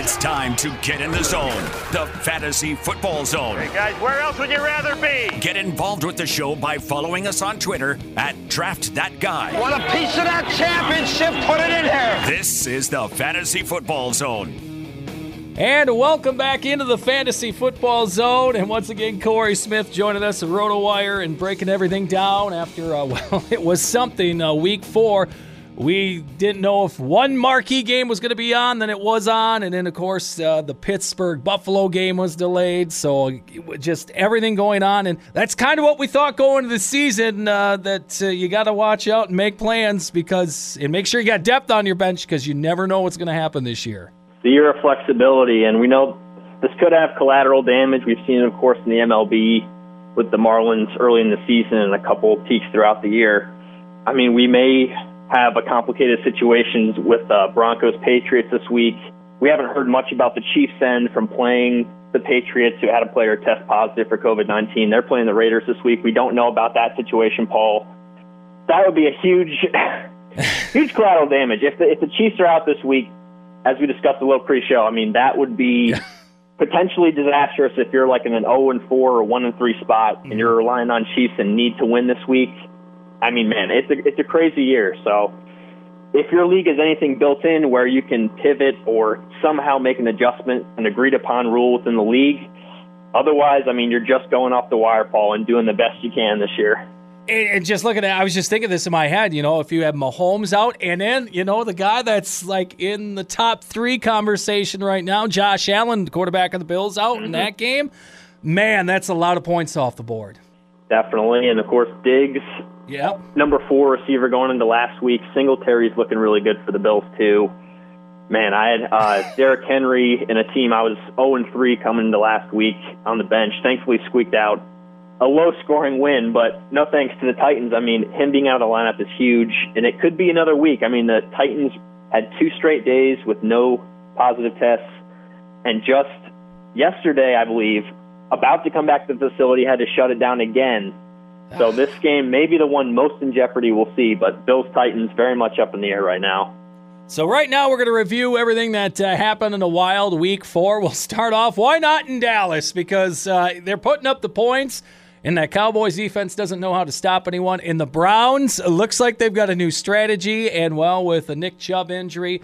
It's time to get in the zone, the Fantasy Football Zone. Hey guys, where else would you rather be? Get involved with the show by following us on Twitter at DraftThatGuy. Want a piece of that championship? Put it in here. This is the Fantasy Football Zone. And welcome back into the Fantasy Football Zone. And once again, Corey Smith joining us at RotoWire and breaking everything down after, uh, well, it was something uh, week four. We didn't know if one marquee game was going to be on, then it was on. And then, of course, uh, the Pittsburgh Buffalo game was delayed. So just everything going on. And that's kind of what we thought going into the season uh, that uh, you got to watch out and make plans because, and make sure you got depth on your bench because you never know what's going to happen this year. The year of flexibility. And we know this could have collateral damage. We've seen it, of course, in the MLB with the Marlins early in the season and a couple peaks throughout the year. I mean, we may have a complicated situations with uh, Broncos Patriots this week. We haven't heard much about the Chiefs end from playing the Patriots who had a player test positive for COVID 19. They're playing the Raiders this week. We don't know about that situation, Paul. That would be a huge, huge collateral damage. If the, if the Chiefs are out this week, as we discussed a little pre show, I mean, that would be. potentially disastrous if you're like in an 0 and 4 or 1 and 3 spot and you're relying on Chiefs and need to win this week. I mean, man, it's a it's a crazy year. So if your league is anything built in where you can pivot or somehow make an adjustment, an agreed upon rule within the league, otherwise, I mean, you're just going off the wire, Paul, and doing the best you can this year. And just looking at, I was just thinking this in my head. You know, if you have Mahomes out, and then you know the guy that's like in the top three conversation right now, Josh Allen, quarterback of the Bills, out mm-hmm. in that game. Man, that's a lot of points off the board. Definitely, and of course, Diggs Yep. Number four receiver going into last week. Singletary's looking really good for the Bills too. Man, I had uh, Derrick Henry in a team I was 0 and 3 coming into last week on the bench. Thankfully, squeaked out a low scoring win, but no thanks to the Titans. I mean, him being out of the lineup is huge, and it could be another week. I mean, the Titans had two straight days with no positive tests, and just yesterday, I believe, about to come back to the facility, had to shut it down again so this game may be the one most in jeopardy we'll see, but Bills Titans very much up in the air right now. So right now we're going to review everything that uh, happened in the Wild Week Four. We'll start off. Why not in Dallas? Because uh, they're putting up the points, and that Cowboys defense doesn't know how to stop anyone. In the Browns, it looks like they've got a new strategy, and well, with a Nick Chubb injury,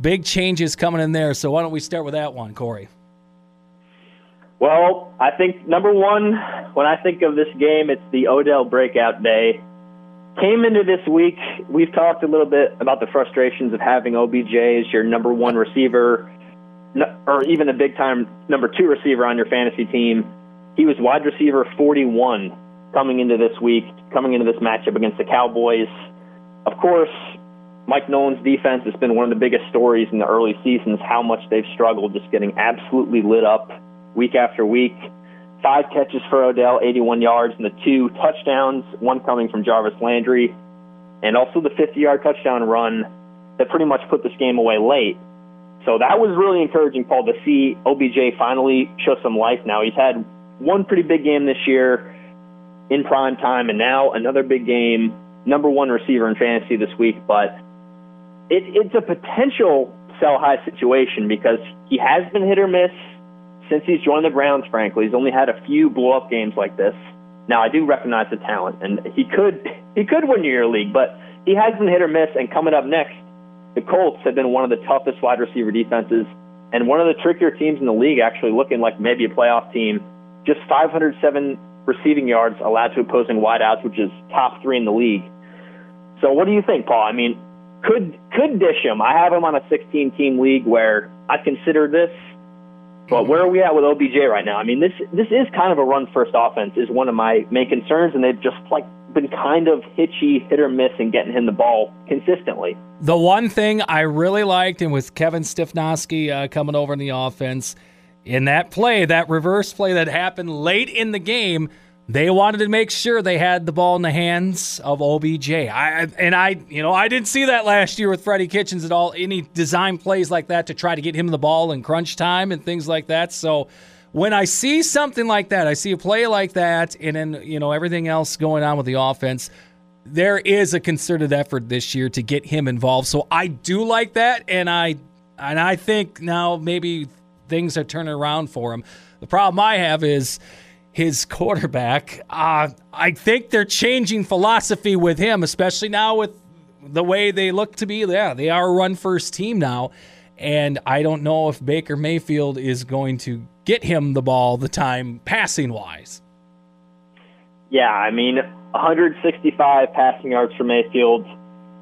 big changes coming in there. So why don't we start with that one, Corey? Well, I think number one, when I think of this game, it's the Odell breakout day. Came into this week, we've talked a little bit about the frustrations of having OBJ as your number one receiver, or even a big time number two receiver on your fantasy team. He was wide receiver 41 coming into this week, coming into this matchup against the Cowboys. Of course, Mike Nolan's defense has been one of the biggest stories in the early seasons, how much they've struggled just getting absolutely lit up week after week. Five catches for Odell, 81 yards, and the two touchdowns, one coming from Jarvis Landry, and also the 50 yard touchdown run that pretty much put this game away late. So that was really encouraging, Paul, to see OBJ finally show some life now. He's had one pretty big game this year in prime time, and now another big game, number one receiver in fantasy this week. But it, it's a potential sell high situation because he has been hit or miss since he's joined the Browns, frankly, he's only had a few blow up games like this. Now I do recognize the talent, and he could he could win your league, but he has been hit or miss. And coming up next, the Colts have been one of the toughest wide receiver defenses and one of the trickier teams in the league, actually looking like maybe a playoff team. Just 507 receiving yards allowed to opposing wideouts, which is top three in the league. So what do you think, Paul? I mean, could could dish him? I have him on a 16 team league where I consider this but where are we at with OBJ right now? I mean, this this is kind of a run first offense is one of my main concerns, and they've just like been kind of hitchy, hit or miss, in getting him the ball consistently. The one thing I really liked, and with Kevin Stefanski uh, coming over in the offense, in that play, that reverse play that happened late in the game they wanted to make sure they had the ball in the hands of OBJ. I and I, you know, I didn't see that last year with Freddie Kitchens at all. Any design plays like that to try to get him the ball in crunch time and things like that. So when I see something like that, I see a play like that, and then you know everything else going on with the offense. There is a concerted effort this year to get him involved. So I do like that, and I and I think now maybe things are turning around for him. The problem I have is his quarterback. Uh, I think they're changing philosophy with him, especially now with the way they look to be. Yeah, they are a run first team now. And I don't know if Baker Mayfield is going to get him the ball the time passing wise. Yeah, I mean, 165 passing yards for Mayfield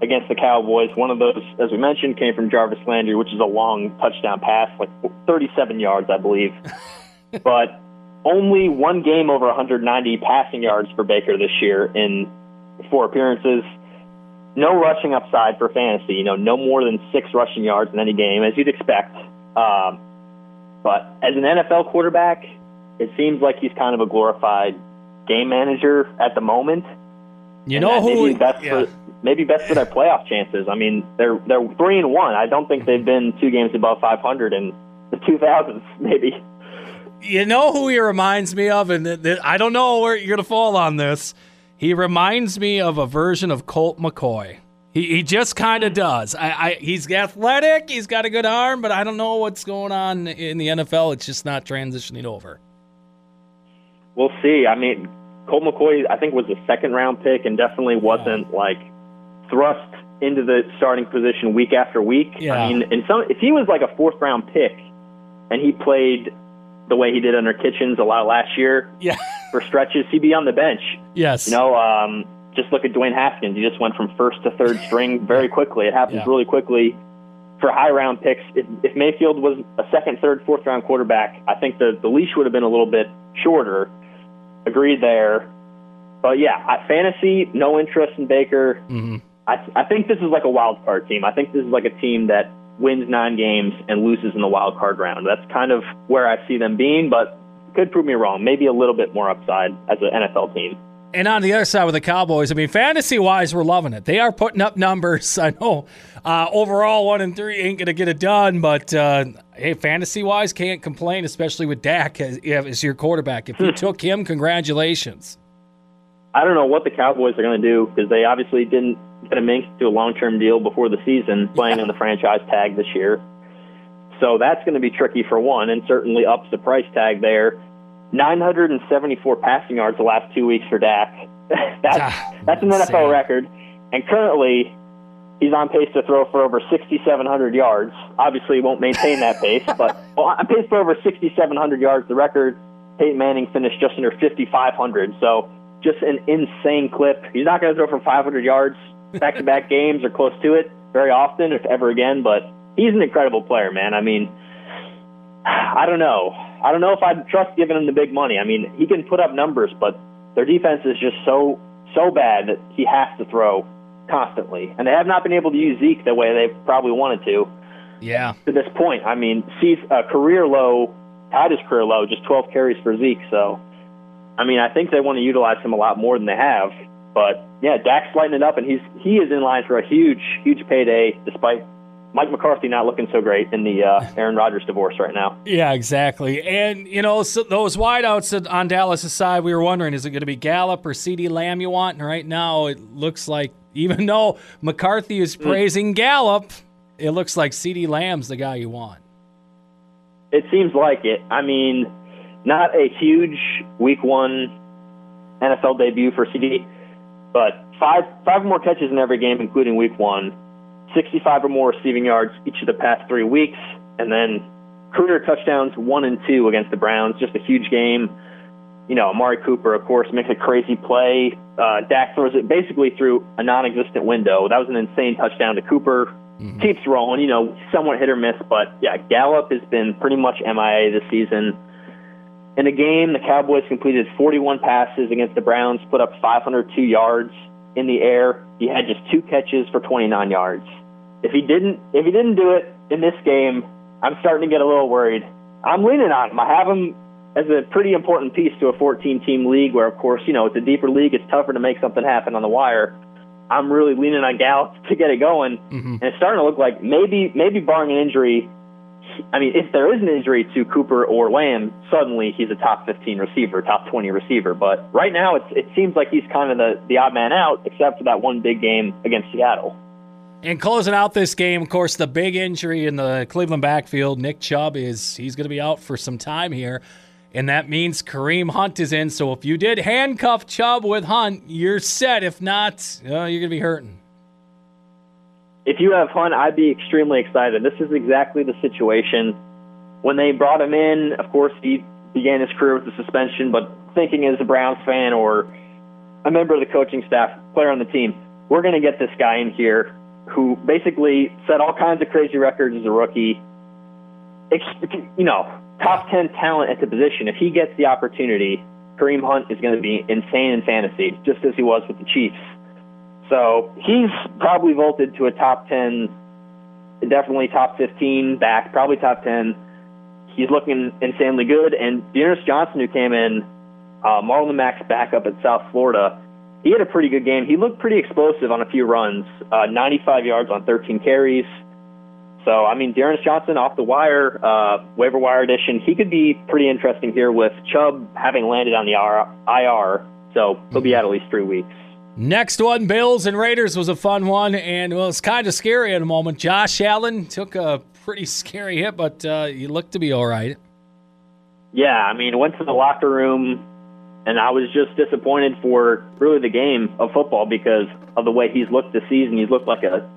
against the Cowboys. One of those, as we mentioned, came from Jarvis Landry, which is a long touchdown pass, like 37 yards, I believe. but only one game over 190 passing yards for Baker this year in four appearances. No rushing upside for fantasy. You know, no more than six rushing yards in any game, as you'd expect. Um, but as an NFL quarterback, it seems like he's kind of a glorified game manager at the moment. You know who? Maybe best yeah. for maybe best for their playoff chances. I mean, they're they're three and one. I don't think they've been two games above 500 in the 2000s. Maybe. You know who he reminds me of, and th- th- I don't know where you're gonna fall on this. He reminds me of a version of Colt McCoy. He, he just kind of does. I, I, he's athletic. He's got a good arm, but I don't know what's going on in the NFL. It's just not transitioning over. We'll see. I mean, Colt McCoy, I think, was a second round pick and definitely wasn't yeah. like thrust into the starting position week after week. Yeah. I mean, in some, if he was like a fourth round pick and he played the way he did under Kitchens a lot last year, yeah. for stretches, he'd be on the bench. Yes. You know, um, just look at Dwayne Haskins. He just went from first to third string very quickly. It happens yeah. really quickly for high round picks. If, if Mayfield was a second, third, fourth round quarterback, I think the, the leash would have been a little bit shorter. Agreed there. But yeah, I, fantasy, no interest in Baker. Mm-hmm. I, I think this is like a wild card team. I think this is like a team that wins nine games and loses in the wild card round. That's kind of where I see them being, but could prove me wrong. Maybe a little bit more upside as an NFL team. And on the other side with the Cowboys, I mean, fantasy wise, we're loving it. They are putting up numbers. I know uh, overall one and three ain't going to get it done, but uh, hey, fantasy wise, can't complain, especially with Dak as, as your quarterback. If you hmm. took him, congratulations. I don't know what the Cowboys are going to do because they obviously didn't get a inked to a long term deal before the season, playing on the franchise tag this year. So that's going to be tricky for one, and certainly ups the price tag there. 974 passing yards the last two weeks for Dak. that's ah, that's an NFL record, and currently he's on pace to throw for over 6,700 yards. Obviously, he won't maintain that pace, but well, on pace for over 6,700 yards. The record, Peyton Manning finished just under 5,500. So just an insane clip. He's not going to throw for 500 yards back-to-back games or close to it very often, if ever again. But he's an incredible player, man. I mean, I don't know. I don't know if I'd trust giving him the big money. I mean, he can put up numbers, but their defense is just so so bad that he has to throw constantly, and they have not been able to use Zeke the way they probably wanted to. Yeah. To this point, I mean, sees a uh, career low, tied his career low, just 12 carries for Zeke. So, I mean, I think they want to utilize him a lot more than they have. But yeah, Dak's lighting it up, and he's he is in line for a huge, huge payday, despite Mike McCarthy not looking so great in the uh, Aaron Rodgers divorce right now. Yeah, exactly. And, you know, so those wideouts on Dallas' side, we were wondering, is it going to be Gallup or CeeDee Lamb you want? And right now, it looks like, even though McCarthy is mm. praising mm. Gallup, it looks like CeeDee Lamb's the guy you want. It seems like it. I mean, not a huge week one NFL debut for CD, but five five more catches in every game, including week one 65 or more receiving yards each of the past three weeks, and then career touchdowns one and two against the Browns. Just a huge game. You know, Amari Cooper, of course, makes a crazy play. Uh, Dak throws it basically through a non-existent window. That was an insane touchdown to Cooper. Mm-hmm. Keeps rolling, you know, somewhat hit or miss, but yeah, Gallup has been pretty much MIA this season. In the game, the Cowboys completed 41 passes against the Browns, put up 502 yards in the air. He had just two catches for 29 yards. If he didn't, if he didn't do it in this game, I'm starting to get a little worried. I'm leaning on him. I have him as a pretty important piece to a 14-team league, where of course you know it's a deeper league. It's tougher to make something happen on the wire. I'm really leaning on Gallup to get it going, mm-hmm. and it's starting to look like maybe, maybe barring an injury, I mean, if there is an injury to Cooper or Lamb, suddenly he's a top 15 receiver, top 20 receiver. But right now, it seems like he's kind of the, the odd man out, except for that one big game against Seattle. And closing out this game, of course, the big injury in the Cleveland backfield, Nick Chubb is he's going to be out for some time here, and that means Kareem Hunt is in. So if you did handcuff Chubb with Hunt, you're set. If not, uh, you're going to be hurting. If you have Hunt, I'd be extremely excited. This is exactly the situation. When they brought him in, of course, he began his career with the suspension, but thinking as a Browns fan or a member of the coaching staff, player on the team, we're going to get this guy in here who basically set all kinds of crazy records as a rookie. You know, top 10 talent at the position. If he gets the opportunity, Kareem Hunt is going to be insane in fantasy, just as he was with the Chiefs. So he's probably vaulted to a top 10, definitely top 15 back, probably top 10. He's looking insanely good. And D'Ernest Johnson, who came in, uh, Marlon Mack's backup at South Florida, he had a pretty good game. He looked pretty explosive on a few runs, uh, 95 yards on 13 carries. So, I mean, D'Ernest Johnson off the wire, uh, waiver wire edition, he could be pretty interesting here with Chubb having landed on the IR. So he'll be out at least three weeks. Next one, Bills and Raiders was a fun one, and well, it's kind of scary at a moment. Josh Allen took a pretty scary hit, but uh, he looked to be all right. Yeah, I mean, went to the locker room and I was just disappointed for really the game of football because of the way he's looked this season. He's looked like a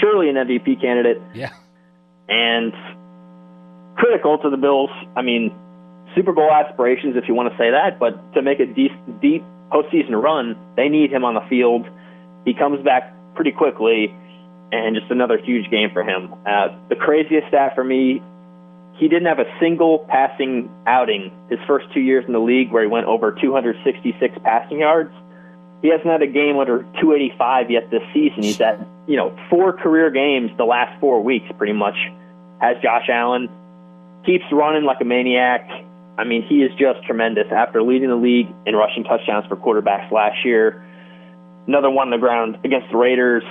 surely an MVP candidate. Yeah. And critical to the Bills. I mean, Super Bowl aspirations, if you want to say that, but to make a deep, deep postseason run, they need him on the field. He comes back pretty quickly, and just another huge game for him. Uh, the craziest stat for me he didn't have a single passing outing his first two years in the league where he went over 266 passing yards. He hasn't had a game under 285 yet this season. He's at, you know, four career games the last four weeks, pretty much, has Josh Allen. Keeps running like a maniac. I mean, he is just tremendous. After leading the league in rushing touchdowns for quarterbacks last year, another one on the ground against the Raiders.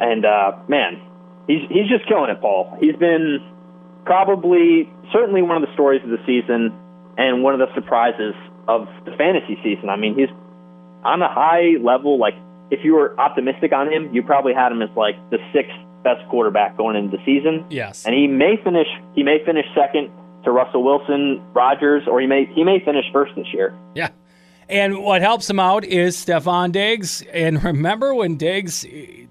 And, uh, man, he's, he's just killing it, Paul. He's been probably certainly one of the stories of the season and one of the surprises of the fantasy season. I mean, he's on a high level. Like, if you were optimistic on him, you probably had him as like the sixth best quarterback going into the season. Yes, and he may finish. He may finish second to Russell Wilson, Rodgers, or he may he may finish first this year. Yeah. And what helps him out is Stefon Diggs. And remember when Diggs,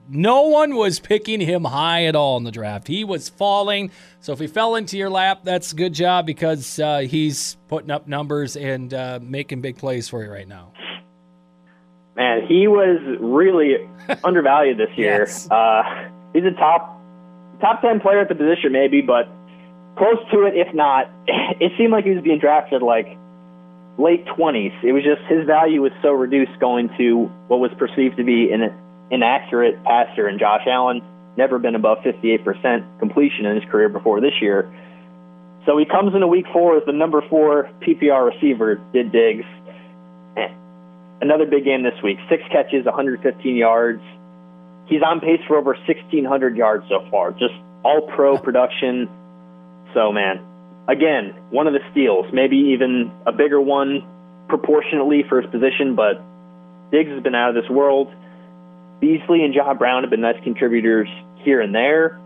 no one was picking him high at all in the draft. He was falling. So if he fell into your lap, that's a good job because uh, he's putting up numbers and uh, making big plays for you right now. Man, he was really undervalued this year. Yes. Uh, he's a top top ten player at the position, maybe, but close to it, if not. It seemed like he was being drafted like late 20s. It was just his value was so reduced going to what was perceived to be an inaccurate passer, and Josh Allen never been above 58% completion in his career before this year. So he comes into week four as the number four PPR receiver, did Diggs. Another big game this week. Six catches, 115 yards. He's on pace for over 1,600 yards so far. Just all pro production. So, man, again, one of the steals, maybe even a bigger one proportionately for his position, but Diggs has been out of this world. Beasley and John Brown have been nice contributors here and there.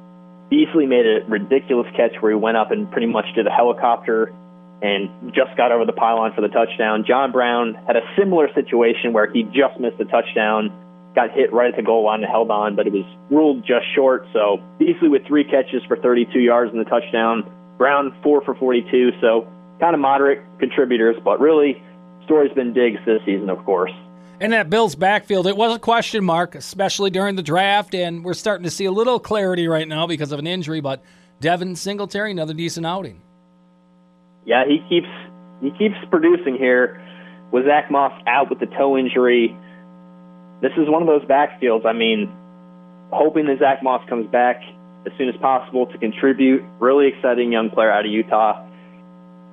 Beasley made a ridiculous catch where he went up and pretty much did a helicopter and just got over the pylon for the touchdown. John Brown had a similar situation where he just missed a touchdown, got hit right at the goal line and held on, but it was ruled just short. So Beasley with three catches for 32 yards and the touchdown. Brown four for 42, so kind of moderate contributors, but really, story's been Diggs this season, of course. And that Bills backfield, it was a question mark, especially during the draft, and we're starting to see a little clarity right now because of an injury. But Devin Singletary, another decent outing. Yeah, he keeps he keeps producing here. With Zach Moss out with the toe injury, this is one of those backfields. I mean, hoping that Zach Moss comes back as soon as possible to contribute. Really exciting young player out of Utah.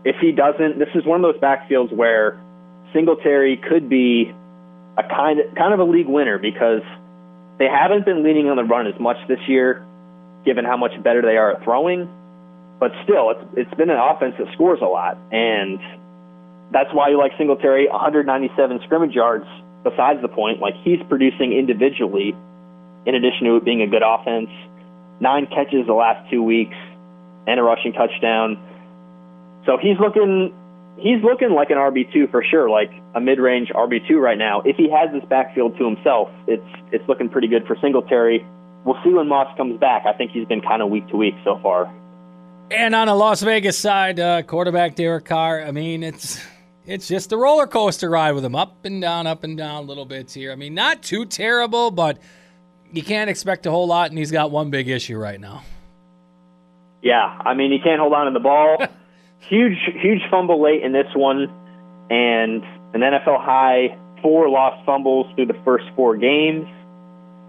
If he doesn't, this is one of those backfields where Singletary could be a kind of, kind of a league winner because they haven't been leaning on the run as much this year, given how much better they are at throwing. But still, it's it's been an offense that scores a lot, and that's why you like Singletary. 197 scrimmage yards. Besides the point, like he's producing individually in addition to it being a good offense. Nine catches the last two weeks and a rushing touchdown. So he's looking he's looking like an RB two for sure, like a mid range RB two right now. If he has this backfield to himself, it's it's looking pretty good for Singletary. We'll see when Moss comes back. I think he's been kind of week to week so far. And on the Las Vegas side, uh, quarterback Derek Carr. I mean, it's it's just a roller coaster ride with him, up and down, up and down, little bits here. I mean, not too terrible, but you can't expect a whole lot, and he's got one big issue right now. Yeah, I mean, he can't hold on to the ball. huge, huge fumble late in this one, and an NFL high four lost fumbles through the first four games.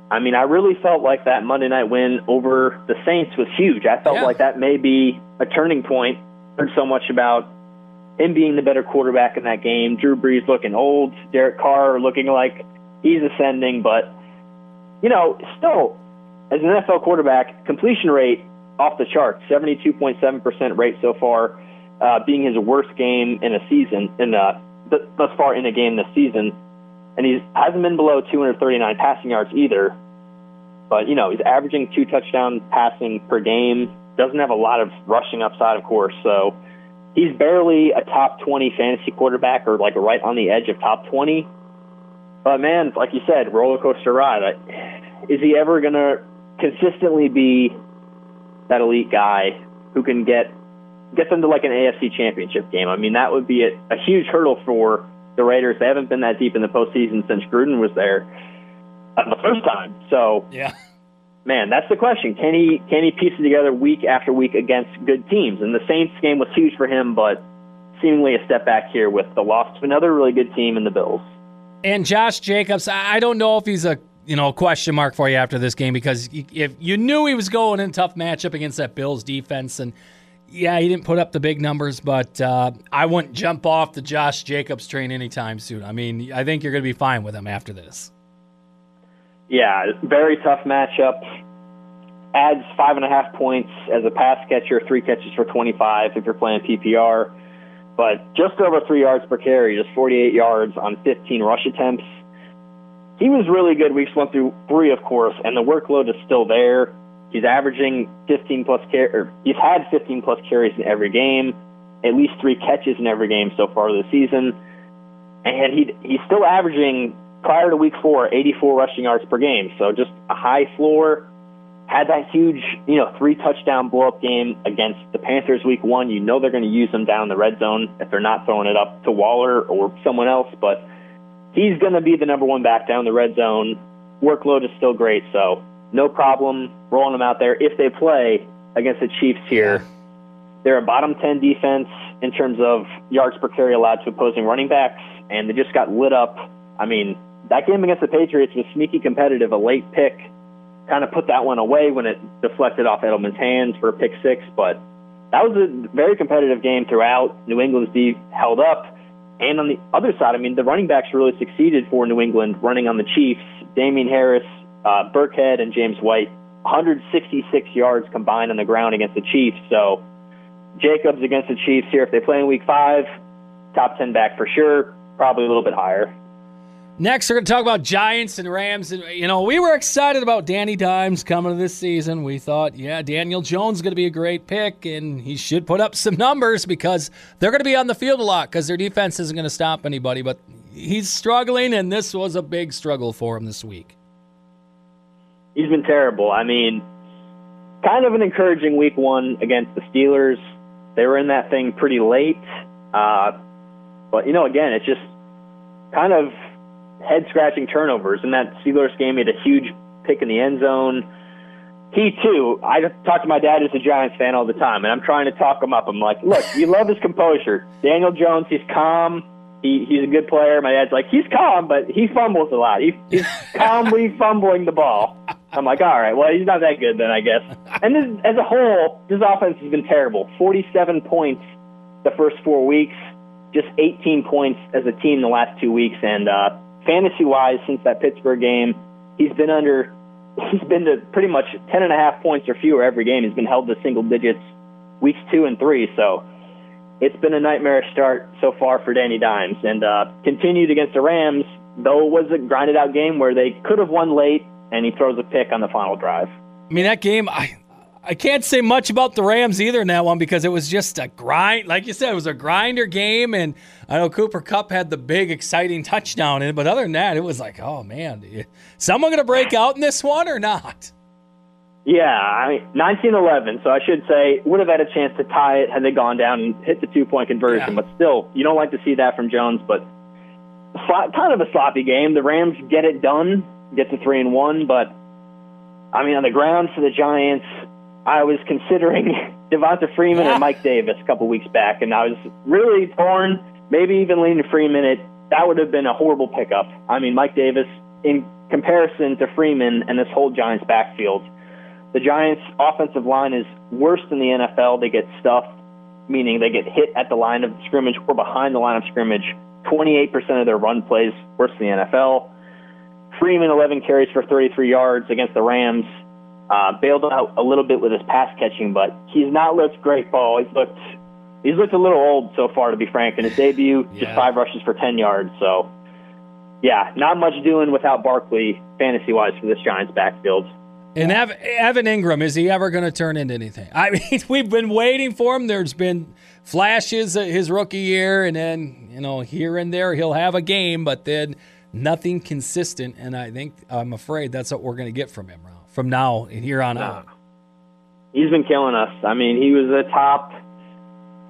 I mean, I really felt like that Monday night win over the Saints was huge. I felt Yeah. like that may be a turning point. Heard so much about him being the better quarterback in that game. Drew Brees looking old, Derek Carr looking like he's ascending, but you know, still as an NFL quarterback, completion rate off the charts, 72.7% rate so far, uh, being his worst game in a season, in uh, th- thus far in a game this season. And he hasn't been below 239 passing yards either. But, you know, he's averaging two touchdown passing per game. Doesn't have a lot of rushing upside, of course. So he's barely a top 20 fantasy quarterback or like right on the edge of top 20. But, man, like you said, roller coaster ride. Is he ever going to consistently be that elite guy who can get get them to like an AFC championship game. I mean, that would be a, a huge hurdle for the Raiders. They haven't been that deep in the postseason since Gruden was there uh, the first time. So, Yeah. Man, that's the question. Can he can he piece it together week after week against good teams? And the Saints game was huge for him, but seemingly a step back here with the loss to another really good team in the Bills. And Josh Jacobs, I don't know if he's a you know question mark for you after this game because if you knew he was going in a tough matchup against that Bills defense, and yeah, he didn't put up the big numbers, but uh, I wouldn't jump off the Josh Jacobs train anytime soon. I mean, I think you're going to be fine with him after this. Yeah, very tough matchup. Adds five and a half points as a pass catcher, three catches for 25 if you're playing PPR. But just over three yards per carry, just 48 yards on 15 rush attempts. He was really good weeks one through three, of course, and the workload is still there. He's averaging 15 plus car- or he's had 15 plus carries in every game, at least three catches in every game so far this season, and he he's still averaging prior to week four 84 rushing yards per game. So just a high floor. Had that huge, you know, three touchdown blow up game against the Panthers week one. You know they're going to use him down in the red zone if they're not throwing it up to Waller or someone else, but he's going to be the number one back down in the red zone. Workload is still great, so no problem rolling him out there. If they play against the Chiefs here, they're a bottom 10 defense in terms of yards per carry allowed to opposing running backs, and they just got lit up. I mean, that game against the Patriots was sneaky competitive, a late pick. Kind of put that one away when it deflected off Edelman's hands for a pick six, but that was a very competitive game throughout. New England's D held up. And on the other side, I mean, the running backs really succeeded for New England running on the Chiefs. Damien Harris, uh, Burkhead, and James White, 166 yards combined on the ground against the Chiefs. So Jacobs against the Chiefs here. If they play in week five, top 10 back for sure, probably a little bit higher. Next, we're going to talk about Giants and Rams. And, you know, we were excited about Danny Dimes coming to this season. We thought, yeah, Daniel Jones is going to be a great pick, and he should put up some numbers because they're going to be on the field a lot because their defense isn't going to stop anybody. But he's struggling, and this was a big struggle for him this week. He's been terrible. I mean, kind of an encouraging week one against the Steelers. They were in that thing pretty late. Uh, but, you know, again, it's just kind of head scratching turnovers. In that Steelers game, he had a huge pick in the end zone. He, too, I talk to my dad, who's a Giants fan all the time, and I'm trying to talk him up. I'm like, look, you love his composure. Daniel Jones, he's calm. He, he's a good player. My dad's like, he's calm, but he fumbles a lot. He, he's calmly fumbling the ball. I'm like, all right, well, he's not that good then, I guess. And this, as a whole, this offense has been terrible. 47 points the first four weeks, just 18 points as a team the last two weeks. And uh, fantasy-wise, since that Pittsburgh game, he's been under, he's been to pretty much 10 and a half points or fewer every game. He's been held to single digits weeks two and three. So it's been a nightmarish start so far for Danny Dimes, and uh, continued against the Rams. Though it was a grinded-out game where they could have won late and he throws a pick on the final drive. I mean, that game, I I can't say much about the Rams either in that one because it was just a grind. Like you said, it was a grinder game, and I know Cooper Kupp had the big, exciting touchdown in it. But other than that, it was like, oh man, someone going to break out in this one or not? Yeah, I mean, 1911. So I should say would have had a chance to tie it had they gone down and hit the two point conversion. Yeah. But still, you don't like to see that from Jones. But kind of a sloppy game. The Rams get it done, get to three and one. But I mean, on the ground for the Giants, I was considering Devonta Freeman yeah. and Mike Davis a couple weeks back, and I was really torn. Maybe even leaning Freeman. It that would have been a horrible pickup. I mean, Mike Davis in comparison to Freeman and this whole Giants backfield, the Giants' offensive line is worse than the NFL. They get stuffed, meaning they get hit at the line of scrimmage or behind the line of scrimmage. 28% of their run plays worse than the NFL. Freeman 11 carries for 33 yards against the Rams. Uh, bailed out a little bit with his pass catching, but he's not looked great ball. He's looked he's looked a little old so far, to be frank. In his debut, yeah. just five rushes for 10 yards. So, yeah, not much doing without Barkley fantasy wise for this Giants backfield. And Evan Engram, is he ever going to turn into anything? I mean, we've been waiting for him. There's been flashes his rookie year, and then, you know, here and there he'll have a game, but then nothing consistent. And I think, I'm afraid that's what we're going to get from him, from now and here on out. He's been killing us. I mean, he was a top.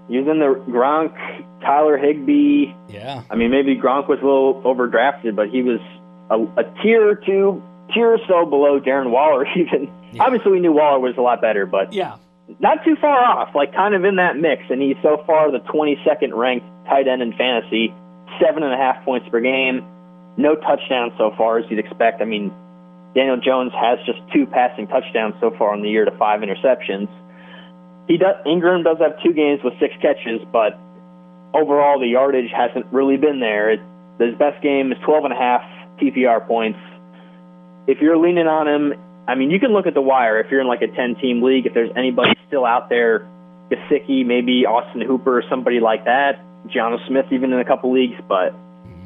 He was in the Gronk, Tyler Higbee. Yeah. I mean, maybe Gronk was a little overdrafted, but he was a, a tier or two, tier or so below Darren Waller. Even yeah. obviously, we knew Waller was a lot better, but yeah, not too far off. Like kind of in that mix, and he's so far the 22nd ranked tight end in fantasy, seven and a half points per game, no touchdowns so far as you'd expect. I mean, Daniel Jones has just two passing touchdowns so far in the year to five interceptions. He does Engram does have two games with six catches, but overall the yardage hasn't really been there. It, his best game is 12 and a half PPR points. If you're leaning on him, I mean, you can look at the wire. If you're in like a 10 team league, if there's anybody still out there, Gesicki, maybe Austin Hooper somebody like that, Jonnu Smith even in a couple leagues, but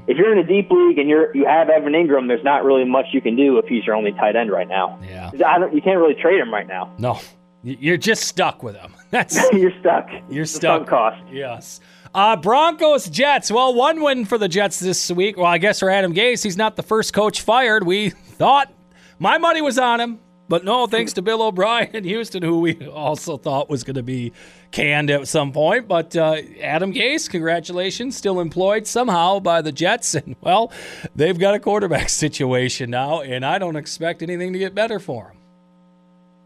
if you're in a deep league and you're you have Evan Engram, there's not really much you can do if he's your only tight end right now. Yeah, I don't, you can't really trade him right now. No, you're just stuck with him. That's you're stuck. You're stuck. Cost. Yes. Uh, Broncos Jets. Well, one win for the Jets this week. Well, I guess for Adam Gase, he's not the first coach fired. We thought my money was on him. But no, thanks to Bill O'Brien in Houston, who we also thought was going to be canned at some point. But uh, Adam Gase, congratulations, still employed somehow by the Jets. And, well, they've got a quarterback situation now, and I don't expect anything to get better for them.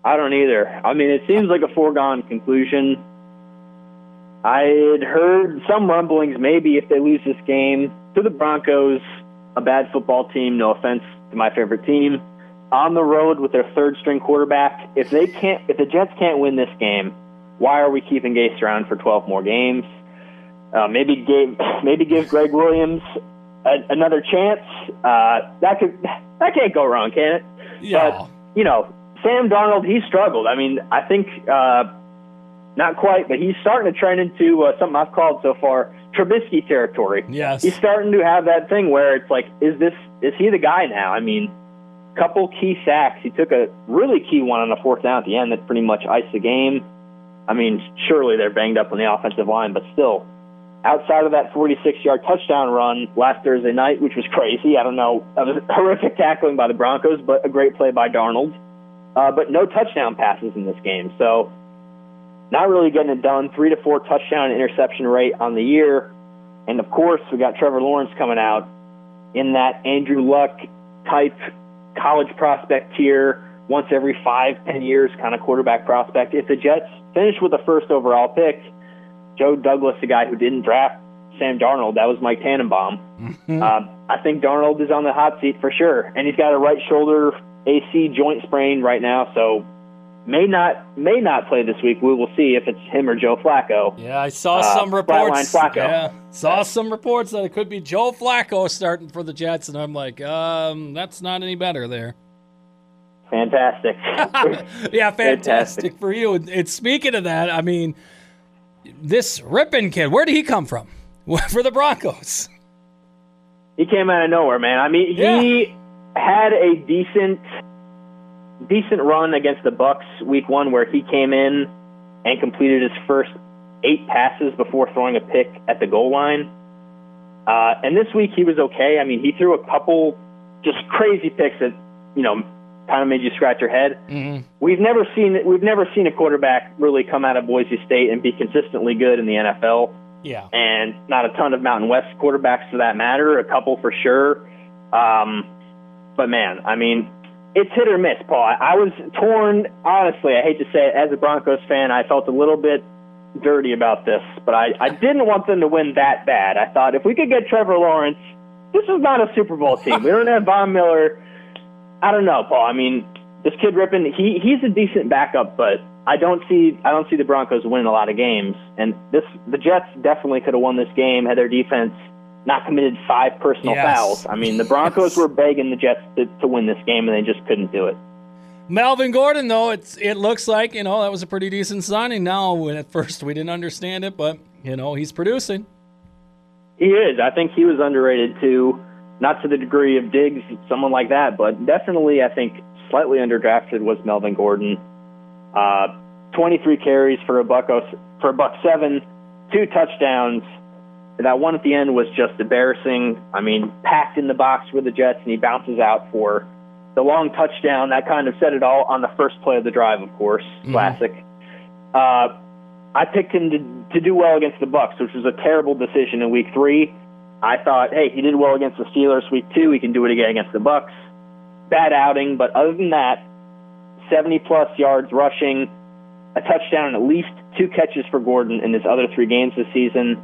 I don't either. I mean, it seems like a foregone conclusion. I had heard some rumblings maybe if they lose this game to the Broncos, a bad football team, no offense to my favorite team on the road with their third string quarterback. If they can't, if the Jets can't win this game, why are we keeping Gase around for 12 more games? Uh, maybe give maybe give Gregg Williams a, another chance. Uh, that could that can't go wrong, can it? Yeah. But you know, Sam Darnold, he struggled. I mean, I think uh, not quite, but he's starting to trend into uh, something I've called so far Trubisky territory. Yes. He's starting to have that thing where it's like, is this is he the guy now? I mean, couple key sacks. He took a really key one on the fourth down at the end that pretty much iced the game. I mean, surely they're banged up on the offensive line, but still, outside of that 46 yard touchdown run last Thursday night, which was crazy, I don't know, that was horrific tackling by the Broncos, but a great play by Darnold. Uh, but no touchdown passes in this game. So, not really getting it done. Three to four touchdown interception rate on the year. And of course, we got Trevor Lawrence coming out in that Andrew Luck type college prospect tier, once every five, ten years kind of quarterback prospect. If the Jets finish with the first overall pick, Joe Douglas, the guy who didn't draft Sam Darnold, that was Mike Tannenbaum. Mm-hmm. Uh, I think Darnold is on the hot seat for sure, and he's got a right shoulder AC joint sprain right now, so may not may not play this week. We will see if it's him or Joe Flacco. Yeah, I saw uh, some reports. Flacco. Yeah, saw some reports that it could be Joe Flacco starting for the Jets, and I'm like, um, that's not any better there. Fantastic. yeah, fantastic, fantastic, for you. And speaking of that, I mean, this Rypien kid, where did he come from for the Broncos? He came out of nowhere, man. I mean, he yeah. had a decent decent run against the Bucks week one where he came in and completed his first eight passes before throwing a pick at the goal line. Uh, and this week he was okay. I mean, he threw a couple just crazy picks that you know kind of made you scratch your head. Mm-hmm. We've never seen we've never seen a quarterback really come out of Boise State and be consistently good in the NFL. Yeah. And not a ton of Mountain West quarterbacks for that matter, a couple for sure. Um, but man, I mean, it's hit or miss, Paul. I, I was torn, honestly. I hate to say it, as a Broncos fan, I felt a little bit dirty about this, but I, I didn't want them to win that bad. I thought if we could get Trevor Lawrence, this is not a Super Bowl team. We don't have Von Miller. I don't know, Paul. I mean, this kid Rypien, he he's a decent backup, but I don't see I don't see the Broncos winning a lot of games. And this the Jets definitely could have won this game had their defense not committed five personal Yes. fouls. I mean, the Broncos Yes. were begging the Jets to, to win this game, and they just couldn't do it. Melvin Gordon, though, it's it looks like you know that was a pretty decent signing. Now, when at first we didn't understand it, but you know he's producing. He is. I think he was underrated too, not to the degree of Diggs, someone like that, but definitely I think slightly underdrafted was Melvin Gordon. Uh, 23 carries for a buck oh, for a buck seven, two touchdowns. That one at the end was just embarrassing. I mean, packed in the box for the Jets, and he bounces out for the long touchdown. That kind of said it all on the first play of the drive, of course. Classic. Uh, I picked him to, to do well against the Bucks, which was a terrible decision in Week Three. I thought, hey, he did well against the Steelers Week Two. He can do it again against the Bucks. Bad outing, but other than that, 70 plus yards rushing, a touchdown, and at least two catches for Gordon in his other three games this season.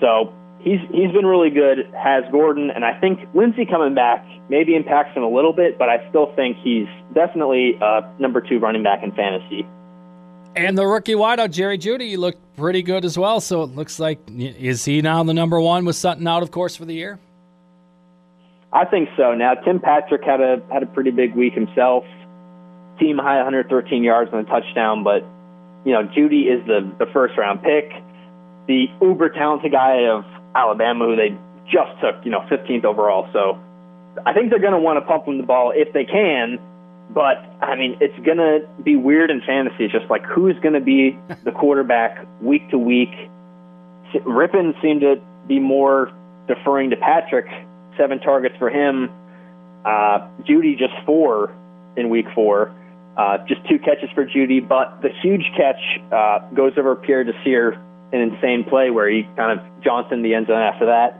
So he's he's been really good. Has Gordon, and I think Lindsay coming back maybe impacts him a little bit, but I still think he's definitely uh, number two running back in fantasy. And the rookie wideout Jerry Jeudy looked pretty good as well. So it looks like is he now the number one with Sutton out, of course, for the year? I think so. Now Tim Patrick had a had a pretty big week himself. Team high 113 yards and a touchdown, but you know Judy is the the first round pick, the uber talented guy of Alabama who they just took you know 15th overall. So I think they're going to want to pump him the ball if they can. But I mean, it's going to be weird in fantasy. It's just like who's going to be the quarterback week to week. Rypien seemed to be more deferring to Patrick. Seven targets for him. Uh, Jeudy just four in week four. Uh, just two catches for Jeudy, but the huge catch uh, goes over Pierre Desir, an insane play where he kind of Johnson the end zone after that.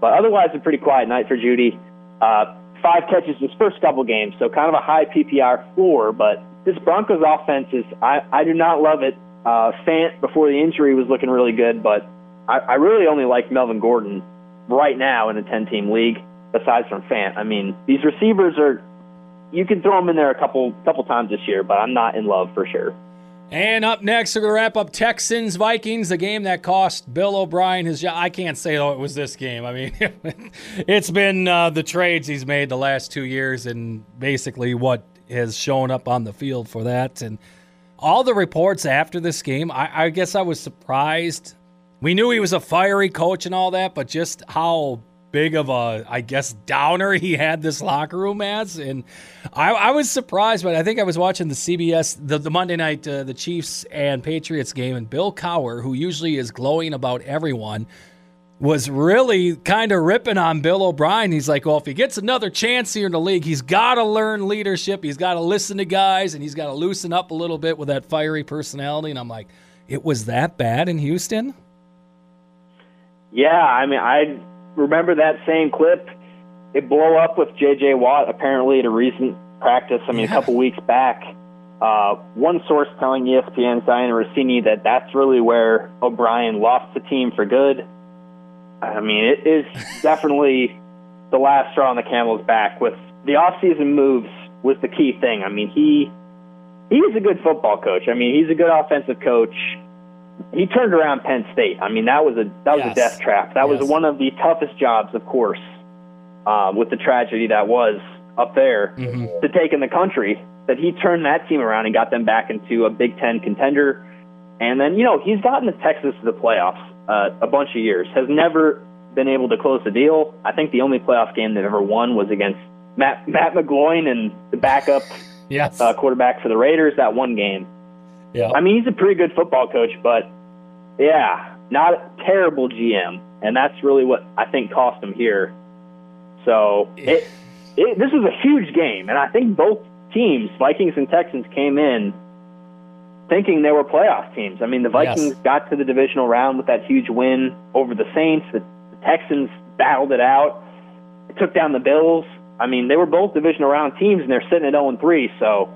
But otherwise, a pretty quiet night for Jeudy. Uh, five catches his first couple games, so kind of a high PPR floor. But this Broncos offense is, I, I do not love it. Uh, Fant before the injury was looking really good, but I, I really only like Melvin Gordon right now in a 10 team league, aside from Fant. I mean, these receivers are, you can throw them in there a couple couple times this year, but I'm not in love for sure. And up next, we're going to wrap up Texans Vikings, the game that cost Bill O'Brien his job. I can't say, oh, it was this game. I mean, it's been uh, the trades he's made the last two years and basically what has shown up on the field for that. And all the reports after this game, I, I guess I was surprised. We knew he was a fiery coach and all that, but just how big of a, I guess, downer he had this locker room as. And I, I was surprised, but I think I was watching the CBS, the, the Monday night, uh, the Chiefs and Patriots game, and Bill Cowher, who usually is glowing about everyone, was really kind of ripping on Bill O'Brien. He's like, well, if he gets another chance here in the league, he's got to learn leadership. He's got to listen to guys, and he's got to loosen up a little bit with that fiery personality. And I'm like, it was that bad in Houston? Yeah, I mean, I remember that same clip. It blew up with J.J. Watt apparently at a recent practice. I mean, Yeah. a couple weeks back. Uh, one source telling E ESPN's Dianna Russini that that's really where O'Brien lost the team for good. I mean, it is definitely the last straw on the camel's back. With the offseason moves was the key thing. I mean, he he's a good football coach. I mean, he's a good offensive coach. He turned around Penn State. I mean, that was a that was Yes. a death trap. That Yes. was one of the toughest jobs, of course, uh, with the tragedy that was up there Mhm. to take in the country. That he turned that team around and got them back into a Big Ten contender. And then, you know, he's gotten the Texas to the playoffs uh, a bunch of years. Has never been able to close the deal. I think the only playoff game they've ever won was against Matt Matt McGloin and the backup Yes. uh, quarterback for the Raiders that one game. Yeah. I mean, he's a pretty good football coach, but yeah, not a terrible GM, and that's really what I think cost him here. So it, it this was a huge game, and I think both teams, Vikings and Texans, came in thinking they were playoff teams. I mean, the Yes. Vikings got to the divisional round with that huge win over the Saints. The, the Texans battled it out, It took down the Bills. I mean, they were both divisional round teams, and they're sitting at 0 3. So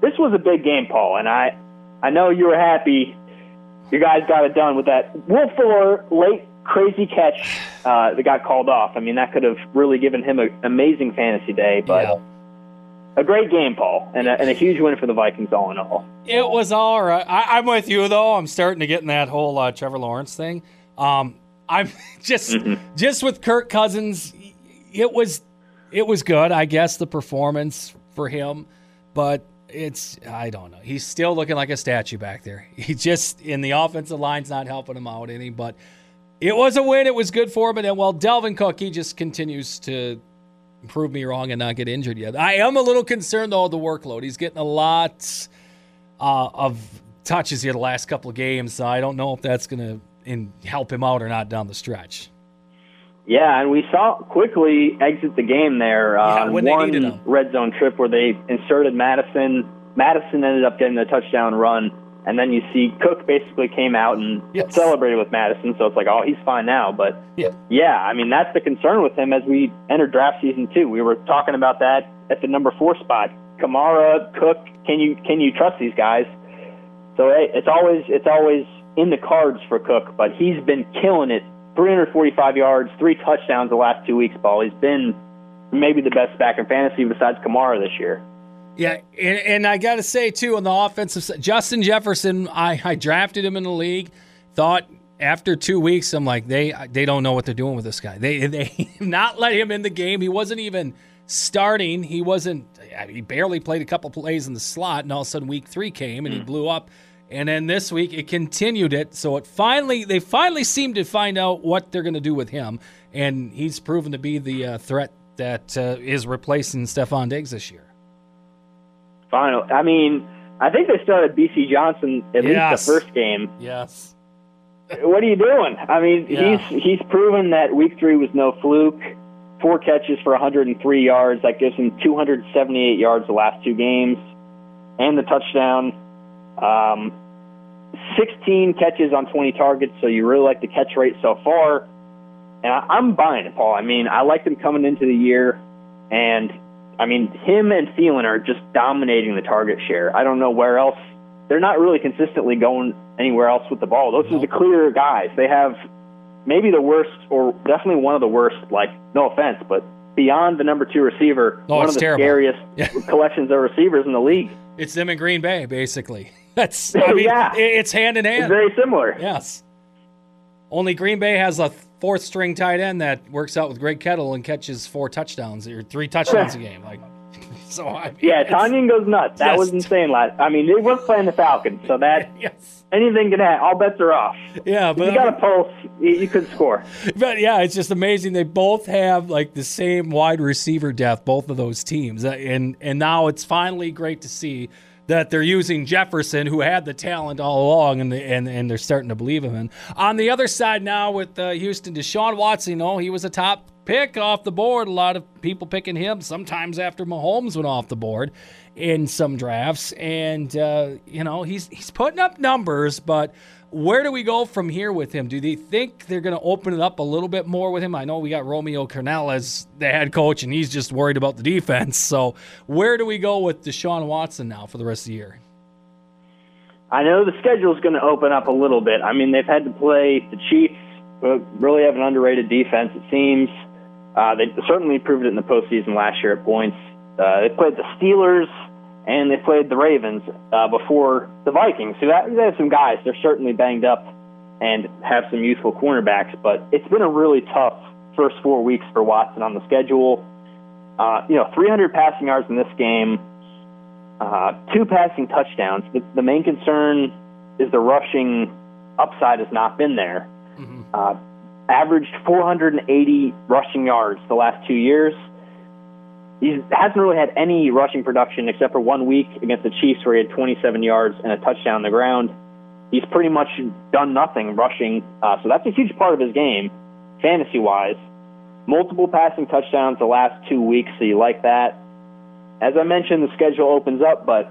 this was a big game, Paul, and I, I know you were happy. You guys got it done with that Will Fuller late crazy catch uh, that got called off. I mean, that could have really given him an amazing fantasy day, but Yeah. a great game, Paul, and a, and a huge win for the Vikings all in all. It was all right. I, I'm with you though. I'm starting to get in that whole uh, Trevor Lawrence thing. Um, I'm just just with Kirk Cousins. It was it was good, I guess, the performance for him, but it's I don't know. He's still looking like a statue back there. He just in the offensive line's not helping him out any. But it was a win. It was good for him. And while Dalvin Cook, he just continues to prove me wrong and not get injured yet. I am a little concerned though of the workload. He's getting a lot uh, of touches here the last couple of games, so I don't know if that's going to help him out or not down the stretch. Yeah, and we saw quickly exit the game there uh, Yeah, they one red zone trip where they inserted Mattison. Mattison ended up getting the touchdown run, and then you see Cook basically came out and Yes. celebrated with Mattison. So it's like, oh, he's fine now. But Yeah. yeah, I mean that's the concern with him as we enter draft season two. We were talking about that at the number four spot. Kamara, Cook, can you can you trust these guys? So hey, it's always it's always in the cards for Cook, but he's been killing it. 345 yards, three touchdowns the last two weeks. Paul, he's been maybe the best back in fantasy besides Kamara this year. Yeah, and, and I got to say too on the offensive side, Justin Jefferson, I, I drafted him in the league. Thought after two weeks, I'm like they they don't know what they're doing with this guy. They they not let him in the game. He wasn't even starting. He wasn't. He barely played a couple plays in the slot, and all of a sudden week three came and he hmm. blew up. And then this week it continued it. So it finally they finally seem to find out what they're going to do with him, and he's proven to be the uh, threat that uh, is replacing Stefon Diggs this year. Final. I mean, I think they started Bisi Johnson at Yes. least the first game. Yes. What are you doing? I mean, Yeah. he's he's proven that week three was no fluke. Four catches for 103 yards. That gives him 278 yards the last two games, and the touchdown. Um, 16 catches on 20 targets. So you really like the catch rate so far. And I, I'm buying it, Paul. I mean, I liked him coming into the year, and I mean, him and Thielen are just dominating the target share. I don't know where else. They're not really consistently going anywhere else with the ball. Those are the clear guys. They have maybe the worst, or definitely one of the worst. Like, no offense, but beyond the number two receiver, Oh, one of the terrible. scariest collections of receivers in the league. It's them in Green Bay, basically. That's I mean, Yeah. it's hand in It's hand. very similar. yes. Only Green Bay has a fourth string tight end that works out with Greg Kettle and catches four touchdowns or three touchdowns a game. Like, so I mean, Yeah, it's- Tonyan goes nuts. That Yes. was insane last. I mean, they was playing the Falcons, so that Yes. anything can happen. All bets are off. Yeah, If but you I got a pulse, you, you could score. But yeah, it's just amazing. They both have like the same wide receiver depth, both of those teams, Uh, and and now it's finally great to see that they're using Jefferson, who had the talent all along, and and and they're starting to believe him. And on the other side now with uh, Houston, Deshaun Watson, you know, he was a top pick off the board. A lot of people picking him. Sometimes after Mahomes went off the board in some drafts, and uh, you know he's he's putting up numbers, but where do we go from here with him? Do they think they're going to open it up a little bit more with him? I know we got Romeo Crennel as the head coach, and he's just worried about the defense. So, where do we go with Deshaun Watson now for the rest of the year? I know the schedule's going to open up a little bit. I mean, they've had to play the Chiefs, really have an underrated defense, it seems. Uh, they certainly proved it in the postseason last year at points. Uh, they played the Steelers and they played the Ravens uh, before the Vikings. So that, they have some guys. They're certainly banged up and have some youthful cornerbacks, but it's been a really tough first four weeks for Watson on the schedule. Uh, you know, 300 passing yards in this game, uh, two passing touchdowns. The, the main concern is the rushing upside has not been there. Uh, averaged 480 rushing yards the last two years. He hasn't really had any rushing production except for one week against the Chiefs where he had 27 yards and a touchdown on the ground. He's pretty much done nothing rushing, uh, so that's a huge part of his game, fantasy wise. Multiple passing touchdowns the last two weeks, so you like that. As I mentioned, the schedule opens up, but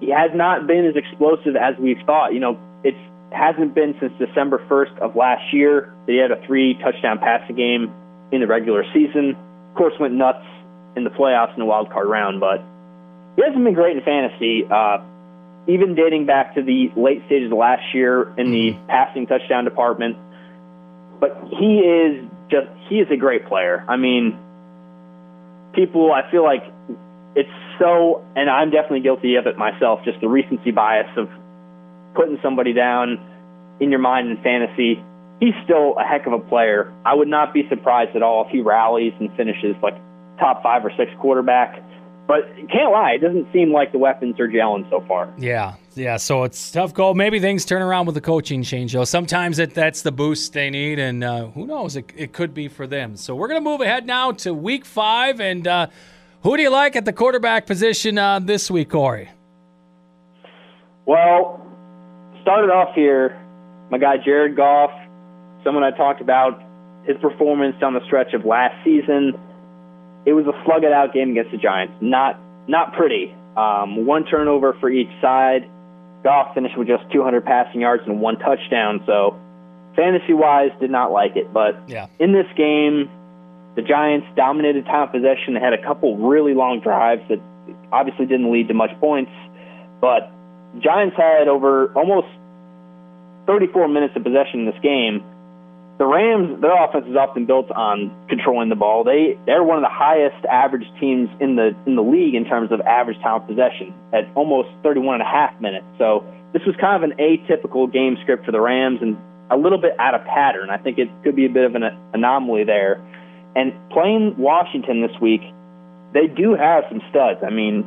he has not been as explosive as we thought. You know, it hasn't been since December 1st of last year that he had a three touchdown passing game in the regular season. Of course, went nuts in the playoffs in the wild card round, but he hasn't been great in fantasy. Uh, even dating back to the late stages of last year in the mm-hmm. passing touchdown department. But he is just he is a great player. I mean, people I feel like it's so and I'm definitely guilty of it myself, just the recency bias of putting somebody down in your mind in fantasy. He's still a heck of a player. I would not be surprised at all if he rallies and finishes like top five or six quarterback. But can't lie, it doesn't seem like the weapons are gelling so far. Yeah, yeah. So it's tough goal. Maybe things turn around with the coaching change, though. Sometimes it, that's the boost they need, and uh, who knows? It, it could be for them. So we're gonna move ahead now to Week Five, and uh, who do you like at the quarterback position uh, this week, Corey? Well, started off here, my guy Jared Goff, someone I talked about his performance down the stretch of last season it was a slug it out game against the Giants. Not not pretty. Um, one turnover for each side. Goff finished with just 200 passing yards and one touchdown. So fantasy wise, did not like it. But yeah. in this game, the Giants dominated time of possession. They had a couple really long drives that obviously didn't lead to much points. But Giants had over almost 34 minutes of possession in this game the Rams, their offense is often built on controlling the ball. They they're one of the highest average teams in the in the league in terms of average time of possession at almost 31 and a half minutes. So this was kind of an atypical game script for the Rams and a little bit out of pattern. I think it could be a bit of an anomaly there. And playing Washington this week, they do have some studs. I mean,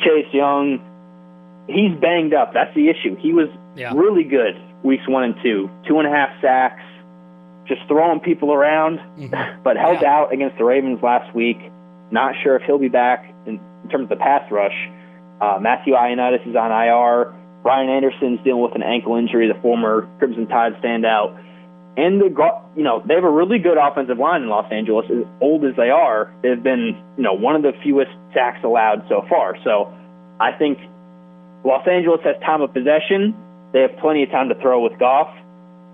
Chase Young, he's banged up. That's the issue. He was yeah. really good weeks one and two, two and a half sacks just throwing people around, mm-hmm. but held yeah. out against the Ravens last week. Not sure if he'll be back in, in terms of the pass rush. Uh, Matthew Ioannidis is on IR. Ryan Anderson's dealing with an ankle injury, the former Crimson Tide standout. And the you know they have a really good offensive line in Los Angeles. As old as they are, they've been you know one of the fewest sacks allowed so far. So I think Los Angeles has time of possession. They have plenty of time to throw with Goff.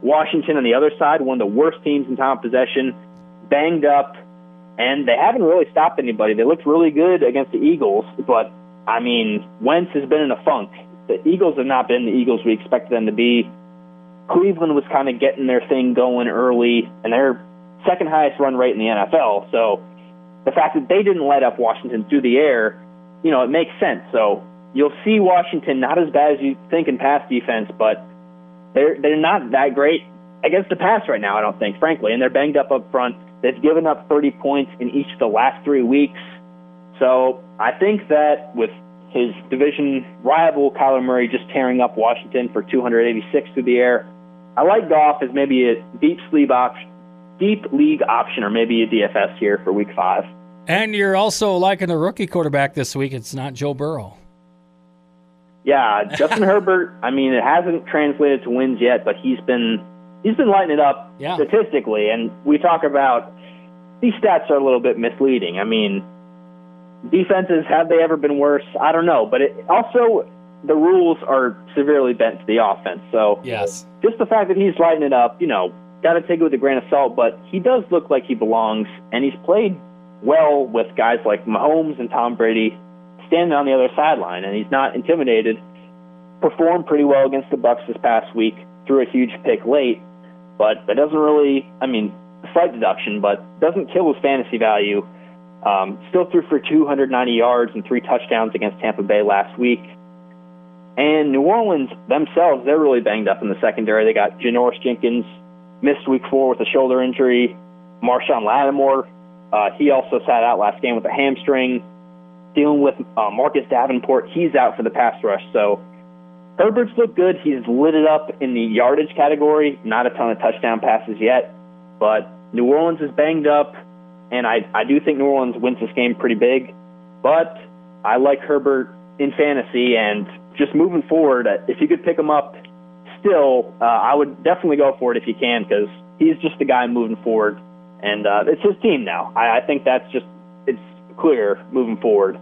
Washington on the other side, one of the worst teams in time of possession, banged up, and they haven't really stopped anybody. They looked really good against the Eagles, but I mean, Wentz has been in a funk. The Eagles have not been the Eagles we expected them to be. Cleveland was kind of getting their thing going early, and they're second highest run rate in the NFL. So the fact that they didn't let up Washington through the air, you know, it makes sense. So you'll see Washington not as bad as you think in pass defense, but they're they're not that great against the pass right now. I don't think, frankly, and they're banged up up front. They've given up 30 points in each of the last three weeks. So I think that with his division rival Kyler Murray just tearing up Washington for 286 through the air, I like Goff as maybe a deep sleep option, deep league option, or maybe a DFS here for Week Five. And you're also liking the rookie quarterback this week. It's not Joe Burrow. Yeah, Justin Herbert. I mean, it hasn't translated to wins yet, but he's been he's been lighting it up yeah. statistically. And we talk about these stats are a little bit misleading. I mean, defenses have they ever been worse? I don't know, but it also the rules are severely bent to the offense. So yes, just the fact that he's lighting it up, you know, got to take it with a grain of salt. But he does look like he belongs, and he's played well with guys like Mahomes and Tom Brady standing on the other sideline, and he's not intimidated. Performed pretty well against the Bucs this past week, threw a huge pick late, but that doesn't really, I mean, slight deduction, but doesn't kill his fantasy value. Um, still threw for 290 yards and three touchdowns against Tampa Bay last week. And New Orleans themselves, they're really banged up in the secondary. They got Janoris Jenkins missed week four with a shoulder injury. Marshon Lattimore, uh, he also sat out last game with a hamstring dealing with uh, Marcus Davenport. He's out for the pass rush. So Herbert's looked good. He's lit it up in the yardage category. Not a ton of touchdown passes yet, but New Orleans is banged up, and I, I do think New Orleans wins this game pretty big. but I like Herbert in fantasy, and just moving forward, uh, if you could pick him up still, uh, I would definitely go for it if you can because he's just the guy moving forward, and uh, it's his team now. I, I think that's just clear moving forward.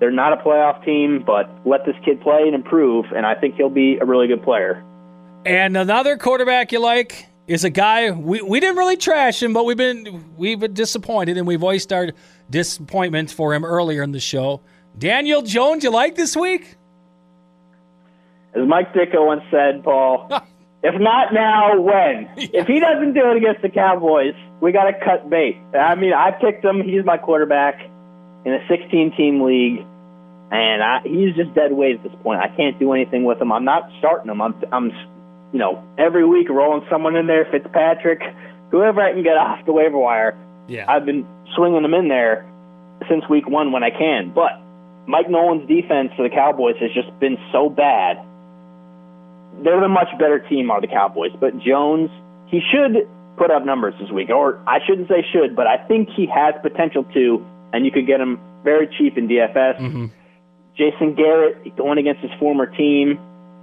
They're not a playoff team, but let this kid play and improve, and I think he'll be a really good player. And another quarterback you like is a guy we, we didn't really trash him, but we've been we've been disappointed and we voiced our disappointment for him earlier in the show. Daniel Jones, you like this week? As Mike Ditka once said, Paul, if not now, when? If he doesn't do it against the Cowboys, we got to cut bait. I mean, I picked him. He's my quarterback in a 16 team league, and I, he's just dead weight at this point. I can't do anything with him. I'm not starting him. I'm, I'm, you know, every week rolling someone in there, Fitzpatrick, whoever I can get off the waiver wire. Yeah. I've been swinging them in there since week one when I can. But Mike Nolan's defense for the Cowboys has just been so bad. They're the much better team are the Cowboys, but Jones, he should put up numbers this week. Or I shouldn't say should, but I think he has potential to, and you could get him very cheap in DFS. Mm-hmm. Jason Garrett going against his former team.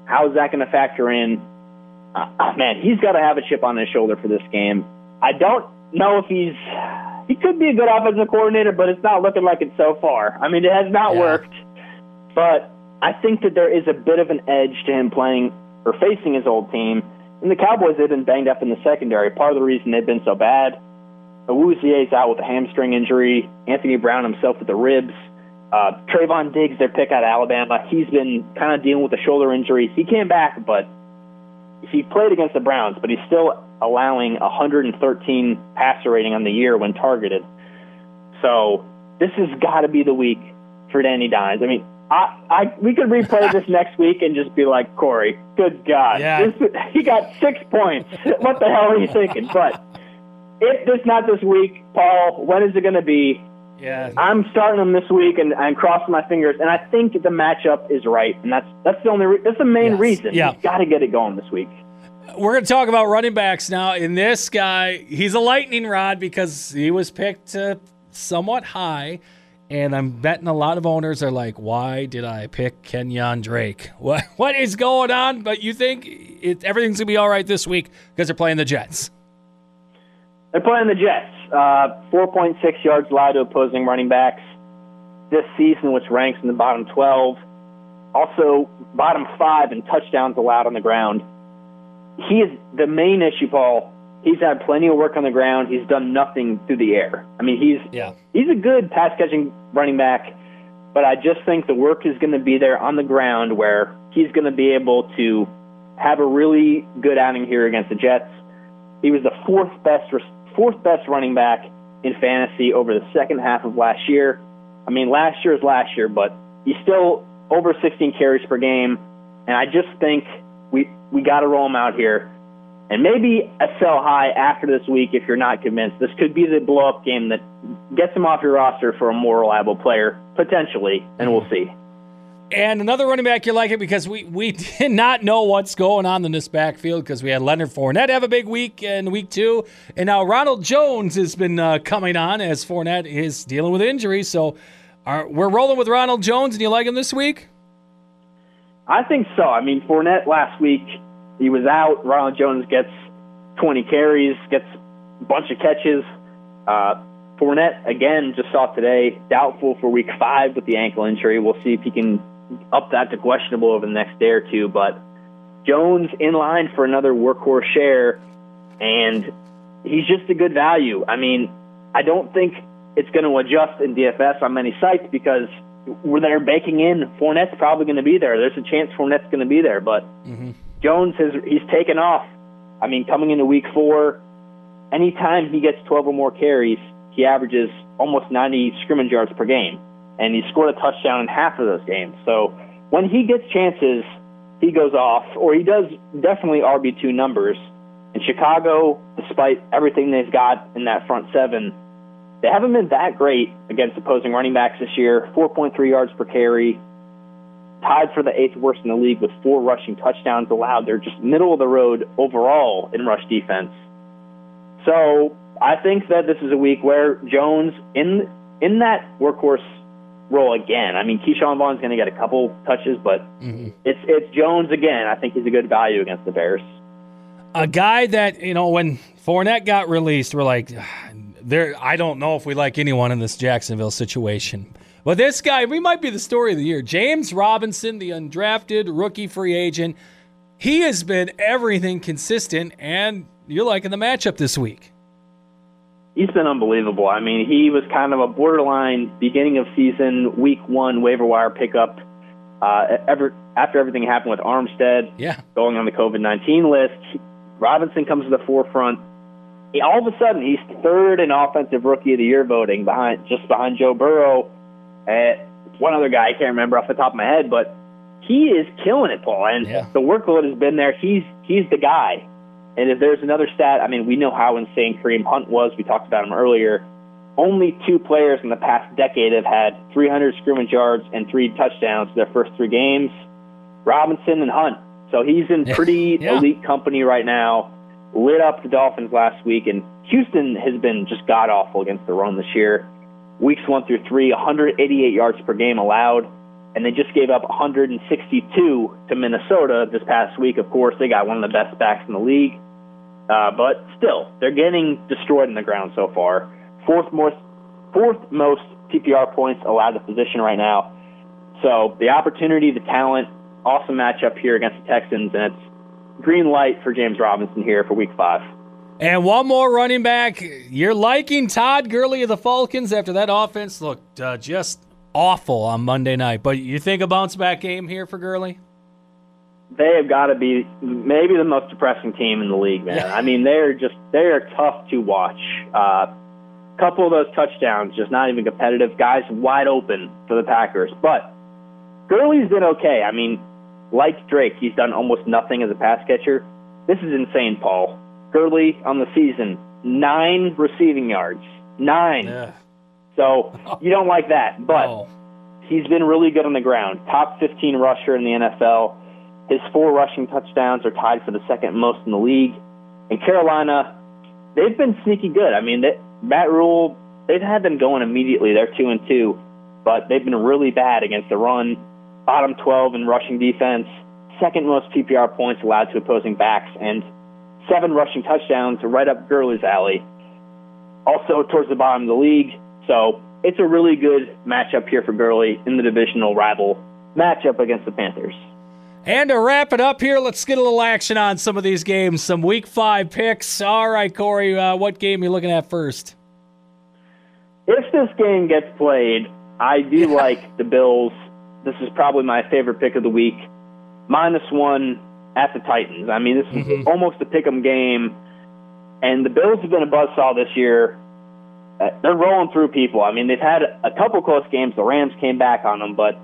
How is that going to factor in? Uh, man, he's got to have a chip on his shoulder for this game. I don't know if he's he could be a good offensive coordinator, but it's not looking like it so far. I mean, it has not Yeah. worked, but I think that there is a bit of an edge to him playing or facing his old team. And the Cowboys they've been banged up in the secondary. Part of the reason they've been so bad. Awuzie's out with a hamstring injury. Anthony Brown himself with the ribs. Uh, Trevon Diggs, their pick out of Alabama, he's been kind of dealing with a shoulder injury. He came back, but he played against the Browns, but he's still allowing 113 passer rating on the year when targeted. So this has got to be the week for Danny Dimes. I mean, I, I we could replay this next week and just be like, Corey, good God, Yeah. this, he got six points. what the hell are you thinking? But if this not this week, Paul, when is it going to be? Yeah. I'm starting him this week, and I'm crossing my fingers. And I think the matchup is right, and that's that's the only re- that's the main Yes. reason. Yeah. You've got to get it going this week. We're going to talk about running backs now. And this guy, he's a lightning rod because he was picked uh, somewhat high. And I'm betting a lot of owners are like, why did I pick Kenyan Drake? What What is going on? But you think it, everything's going to be all right this week because they're playing the Jets. They're playing the Jets. Uh, 4.6 yards allowed to opposing running backs this season, which ranks in the bottom 12. Also, bottom five in touchdowns allowed on the ground. He is the main issue, Paul. He's had plenty of work on the ground. He's done nothing through the air. I mean, he's Yeah. he's a good pass catching running back, but I just think the work is going to be there on the ground where he's going to be able to have a really good outing here against the Jets. He was the fourth best fourth best running back in fantasy over the second half of last year. I mean, last year is last year, but he's still over 16 carries per game, and I just think we we got to roll him out here. And maybe a sell high after this week if you're not convinced. This could be the blow up game that gets him off your roster for a more reliable player, potentially, and we'll see. And another running back you like it because we, we did not know what's going on in this backfield because we had Leonard Fournette have a big week in week two, and now Ronald Jones has been uh, coming on as Fournette is dealing with injuries. So are, we're rolling with Ronald Jones, and you like him this week? I think so. I mean, Fournette last week, he was out. Ronald Jones gets 20 carries, gets a bunch of catches. Uh, Fournette, again, just saw today, doubtful for week five with the ankle injury. We'll see if he can up that to questionable over the next day or two. But Jones in line for another workhorse share, and he's just a good value. I mean, I don't think it's going to adjust in DFS on many sites because where they're baking in Fournette's probably going to be there. There's a chance Fournette's going to be there, but mm-hmm. Jones has he's taken off. I mean, coming into week four, anytime he gets 12 or more carries, he averages almost 90 scrimmage yards per game, and he scored a touchdown in half of those games. So when he gets chances, he goes off, or he does definitely RB2 numbers. In Chicago, despite everything they've got in that front seven, they haven't been that great against opposing running backs this year. 4.3 yards per carry, tied for the eighth worst in the league with four rushing touchdowns allowed. They're just middle of the road overall in rush defense. So I think that this is a week where Jones in in that workhorse role again. I mean, Ke'Shawn Vaughn's going to get a couple touches, but mm-hmm. it's it's Jones again. I think he's a good value against the Bears. A guy that you know when Fournette got released, we're like, there. I don't know if we like anyone in this Jacksonville situation. But this guy, we might be the story of the year. James Robinson, the undrafted rookie free agent, he has been everything consistent, and you're liking the matchup this week he's been unbelievable. I mean, he was kind of a borderline beginning of season, week one waiver wire pickup. Uh, ever after everything happened with Armstead, yeah, going on the COVID nineteen list, Robinson comes to the forefront. He, all of a sudden, he's third in offensive rookie of the year voting, behind just behind Joe Burrow. And one other guy I can't remember off the top of my head, but he is killing it, Paul. And yeah. the workload has been there. He's he's the guy. And if there's another stat, I mean, we know how insane Kareem Hunt was. We talked about him earlier. Only two players in the past decade have had 300 scrimmage yards and three touchdowns their first three games Robinson and Hunt. So he's in pretty yeah. elite company right now. Lit up the Dolphins last week, and Houston has been just god awful against the run this year. Weeks one through three, 188 yards per game allowed, and they just gave up 162 to Minnesota this past week. Of course, they got one of the best backs in the league. Uh, but still, they're getting destroyed in the ground so far. Fourth most, fourth most PPR points allowed to position right now. So the opportunity, the talent, awesome matchup here against the Texans, and it's green light for James Robinson here for Week Five. And one more running back. You're liking Todd Gurley of the Falcons after that offense looked uh, just awful on Monday night. But you think a bounce back game here for Gurley? They have got to be maybe the most depressing team in the league, man. I mean, they're just they are tough to watch. A uh, couple of those touchdowns, just not even competitive. Guys wide open for the Packers, but Gurley's been okay. I mean, like Drake, he's done almost nothing as a pass catcher. This is insane, Paul. Gurley on the season, nine receiving yards, nine. Yeah. So you don't like that, but oh. he's been really good on the ground. Top 15 rusher in the NFL his four rushing touchdowns are tied for the second most in the league. And Carolina, they've been sneaky good. I mean, they, Matt Rhule, they've had them going immediately. They're two and two, but they've been really bad against the run. Bottom 12 in rushing defense, second most PPR points allowed to opposing backs, and seven rushing touchdowns right up Gurley's alley. Also towards the bottom of the league. So it's a really good matchup here for Gurley in the divisional rival matchup against the Panthers. And to wrap it up here, let's get a little action on some of these games. Some Week Five picks. All right, Corey, uh, what game are you looking at first? If this game gets played, I do like the Bills. This is probably my favorite pick of the week. Minus one at the Titans. I mean, this is mm-hmm. almost a pick 'em game, and the Bills have been a buzzsaw this year. Uh, they're rolling through people. I mean, they've had a couple close games. The Rams came back on them, but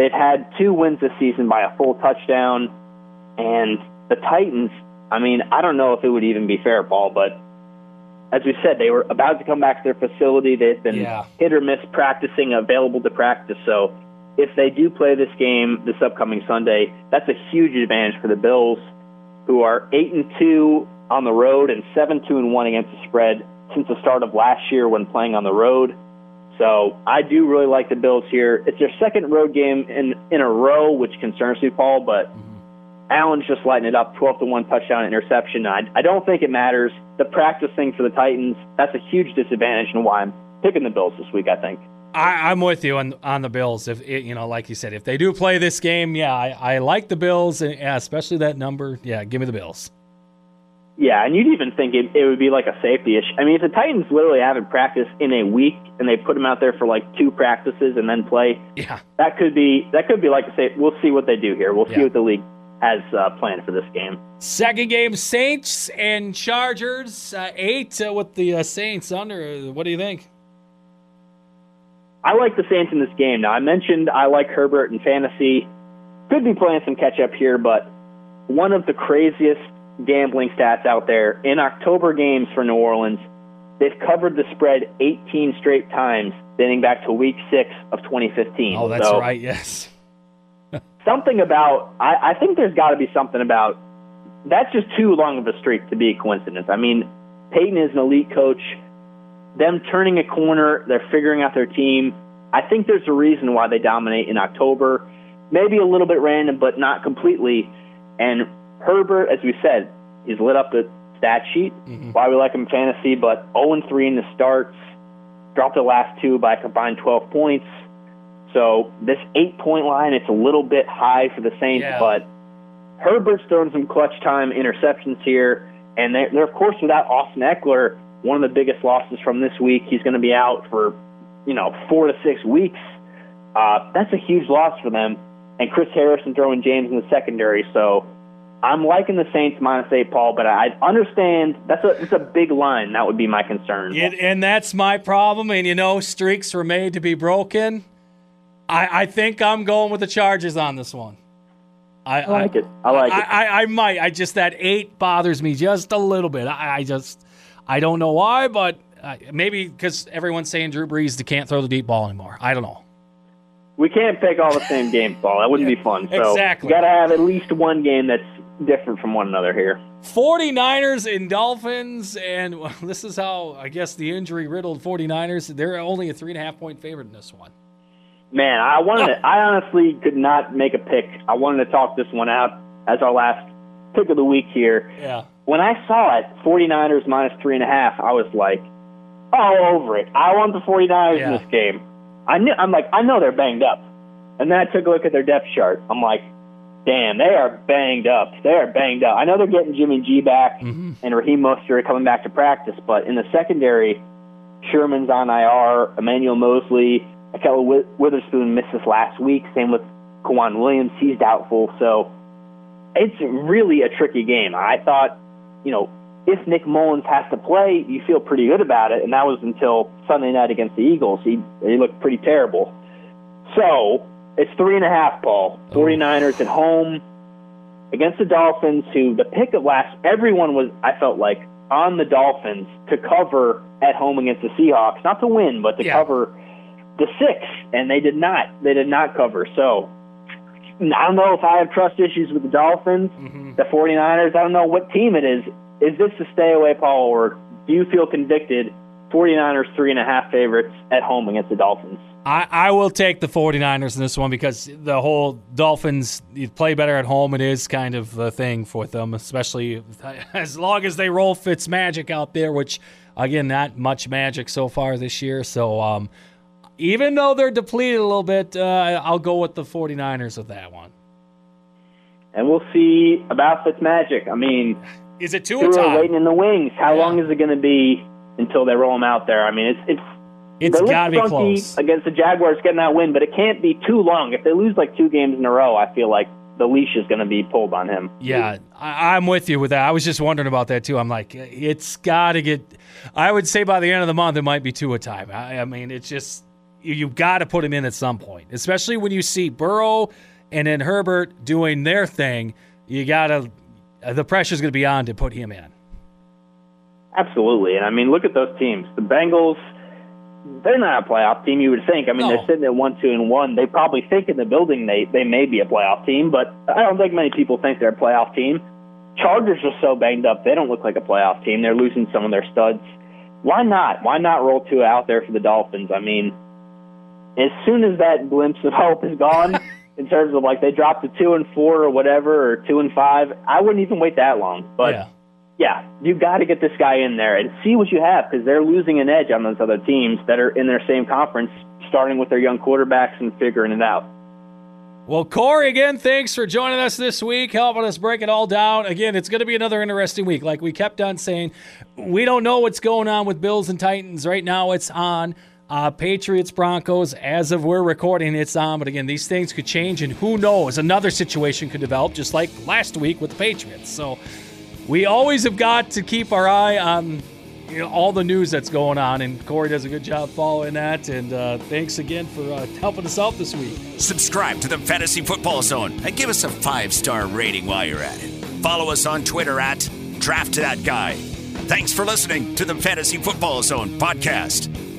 They've had two wins this season by a full touchdown, and the Titans. I mean, I don't know if it would even be fair, Paul, but as we said, they were about to come back to their facility. They've been yeah. hit or miss practicing, available to practice. So if they do play this game this upcoming Sunday, that's a huge advantage for the Bills, who are eight and two on the road and seven two and one against the spread since the start of last year when playing on the road. So I do really like the Bills here. It's their second road game in in a row, which concerns me, Paul. But mm-hmm. Allen's just lighting it up, twelve to one touchdown interception. I I don't think it matters. The practice thing for the Titans that's a huge disadvantage, and why I'm picking the Bills this week. I think. I, am with you on on the Bills. If it, you know, like you said, if they do play this game, yeah, I, I like the Bills, and yeah, especially that number. Yeah, give me the Bills. Yeah, and you'd even think it, it would be like a safety issue. I mean, if the Titans literally haven't practiced in a week and they put them out there for like two practices and then play, yeah, that could be that could be like a safe. We'll see what they do here. We'll yeah. see what the league has uh, planned for this game. Second game, Saints and Chargers, uh, eight uh, with the uh, Saints under. What do you think? I like the Saints in this game. Now I mentioned I like Herbert in fantasy. Could be playing some catch up here, but one of the craziest gambling stats out there. In October games for New Orleans, they've covered the spread 18 straight times, dating back to Week Six of 2015. Oh, that's so, right. Yes. something about I, I think there's got to be something about that's just too long of a streak to be a coincidence. I mean, Payton is an elite coach. Them turning a corner, they're figuring out their team. I think there's a reason why they dominate in October. Maybe a little bit random, but not completely. And Herbert, as we said, he's lit up the stat sheet. Mm-hmm. Why we like him in fantasy, but 0 3 in the starts, dropped the last two by a combined 12 points. So this eight point line, it's a little bit high for the Saints, yeah. but Herbert's thrown some clutch time interceptions here, and they're, they're of course without Austin Ekeler, one of the biggest losses from this week. He's going to be out for you know four to six weeks. Uh, that's a huge loss for them. And Chris Harrison throwing James in the secondary, so I'm liking the Saints minus eight, Paul, but I understand that's a it's a big line. That would be my concern. It, and that's my problem. And you know, streaks were made to be broken. I, I think I'm going with the Chargers on this one. I, I like I, it. I like I, it. I, I, might. I just that eight bothers me just a little bit. I, I just I don't know why, but uh, maybe because everyone's saying Drew Brees can't throw the deep ball anymore. I don't know. We can't pick all the same games, Paul. That wouldn't yeah, be fun. So exactly. you got to have at least one game that's different from one another here. 49ers and Dolphins, and well, this is how I guess the injury riddled 49ers. They're only a three and a half point favorite in this one. Man, I wanted. To, I honestly could not make a pick. I wanted to talk this one out as our last pick of the week here. Yeah. When I saw it, 49ers minus three and a half, I was like, all over it. I want the 49ers yeah. in this game. I knew. I'm like, I know they're banged up. And then I took a look at their depth chart. I'm like, damn, they are banged up. They are banged up. I know they're getting Jimmy G back mm-hmm. and Raheem Mostert coming back to practice, but in the secondary, Sherman's on IR, Emmanuel Moseley, Ahkello Witherspoon missed this last week. Same with K'Waun Williams. He's doubtful. So it's really a tricky game. I thought, you know, if Nick Mullens has to play, you feel pretty good about it. And that was until Sunday night against the Eagles. He, he looked pretty terrible. So it's three and a half, Paul. 49ers at home against the Dolphins, who the pick of last, everyone was, I felt like, on the Dolphins to cover at home against the Seahawks. Not to win, but to yeah. cover the six, and they did not. They did not cover. So I don't know if I have trust issues with the Dolphins, mm-hmm. the 49ers. I don't know what team it is. Is this a stay away, Paul, or do you feel convicted? 49ers three and a half favorites at home against the Dolphins. I, I will take the 49ers in this one because the whole Dolphins you play better at home. It is kind of a thing for them, especially as long as they roll Fitz magic out there, which again, not much magic so far this year. So um, even though they're depleted a little bit, uh, I'll go with the 49ers with that one. And we'll see about Fitz magic. I mean, is it two or waiting in the wings. How yeah. long is it going to be until they roll them out there? I mean, it's it's it's got to be close against the Jaguars getting that win, but it can't be too long. If they lose like two games in a row, I feel like the leash is going to be pulled on him. Yeah, I, am with you with that. I was just wondering about that too. I'm like, it's got to get. I would say by the end of the month, it might be two a time. I, I mean, it's just you've got to put him in at some point, especially when you see Burrow and then Herbert doing their thing. You got to, the pressure's going to be on to put him in. Absolutely. And I mean, look at those teams. The Bengals, they're not a playoff team, you would think. I mean, no. they're sitting at 1 2 and 1. They probably think in the building they, they may be a playoff team, but I don't think many people think they're a playoff team. Chargers are so banged up, they don't look like a playoff team. They're losing some of their studs. Why not? Why not roll Tua out there for the Dolphins? I mean, as soon as that glimpse of hope is gone, in terms of like they dropped to two and four or whatever, or two and five, I wouldn't even wait that long. But yeah, yeah you got to get this guy in there and see what you have because they're losing an edge on those other teams that are in their same conference, starting with their young quarterbacks and figuring it out. Well, Corey, again, thanks for joining us this week, helping us break it all down. Again, it's going to be another interesting week. Like we kept on saying, we don't know what's going on with Bills and Titans. Right now, it's on uh, Patriots, Broncos, as of we're recording, it's on. But again, these things could change, and who knows? Another situation could develop, just like last week with the Patriots. So we always have got to keep our eye on you know, all the news that's going on, and Corey does a good job following that. And uh, thanks again for uh, helping us out this week. Subscribe to the Fantasy Football Zone and give us a five star rating while you're at it. Follow us on Twitter at Draft That Guy. Thanks for listening to the Fantasy Football Zone podcast.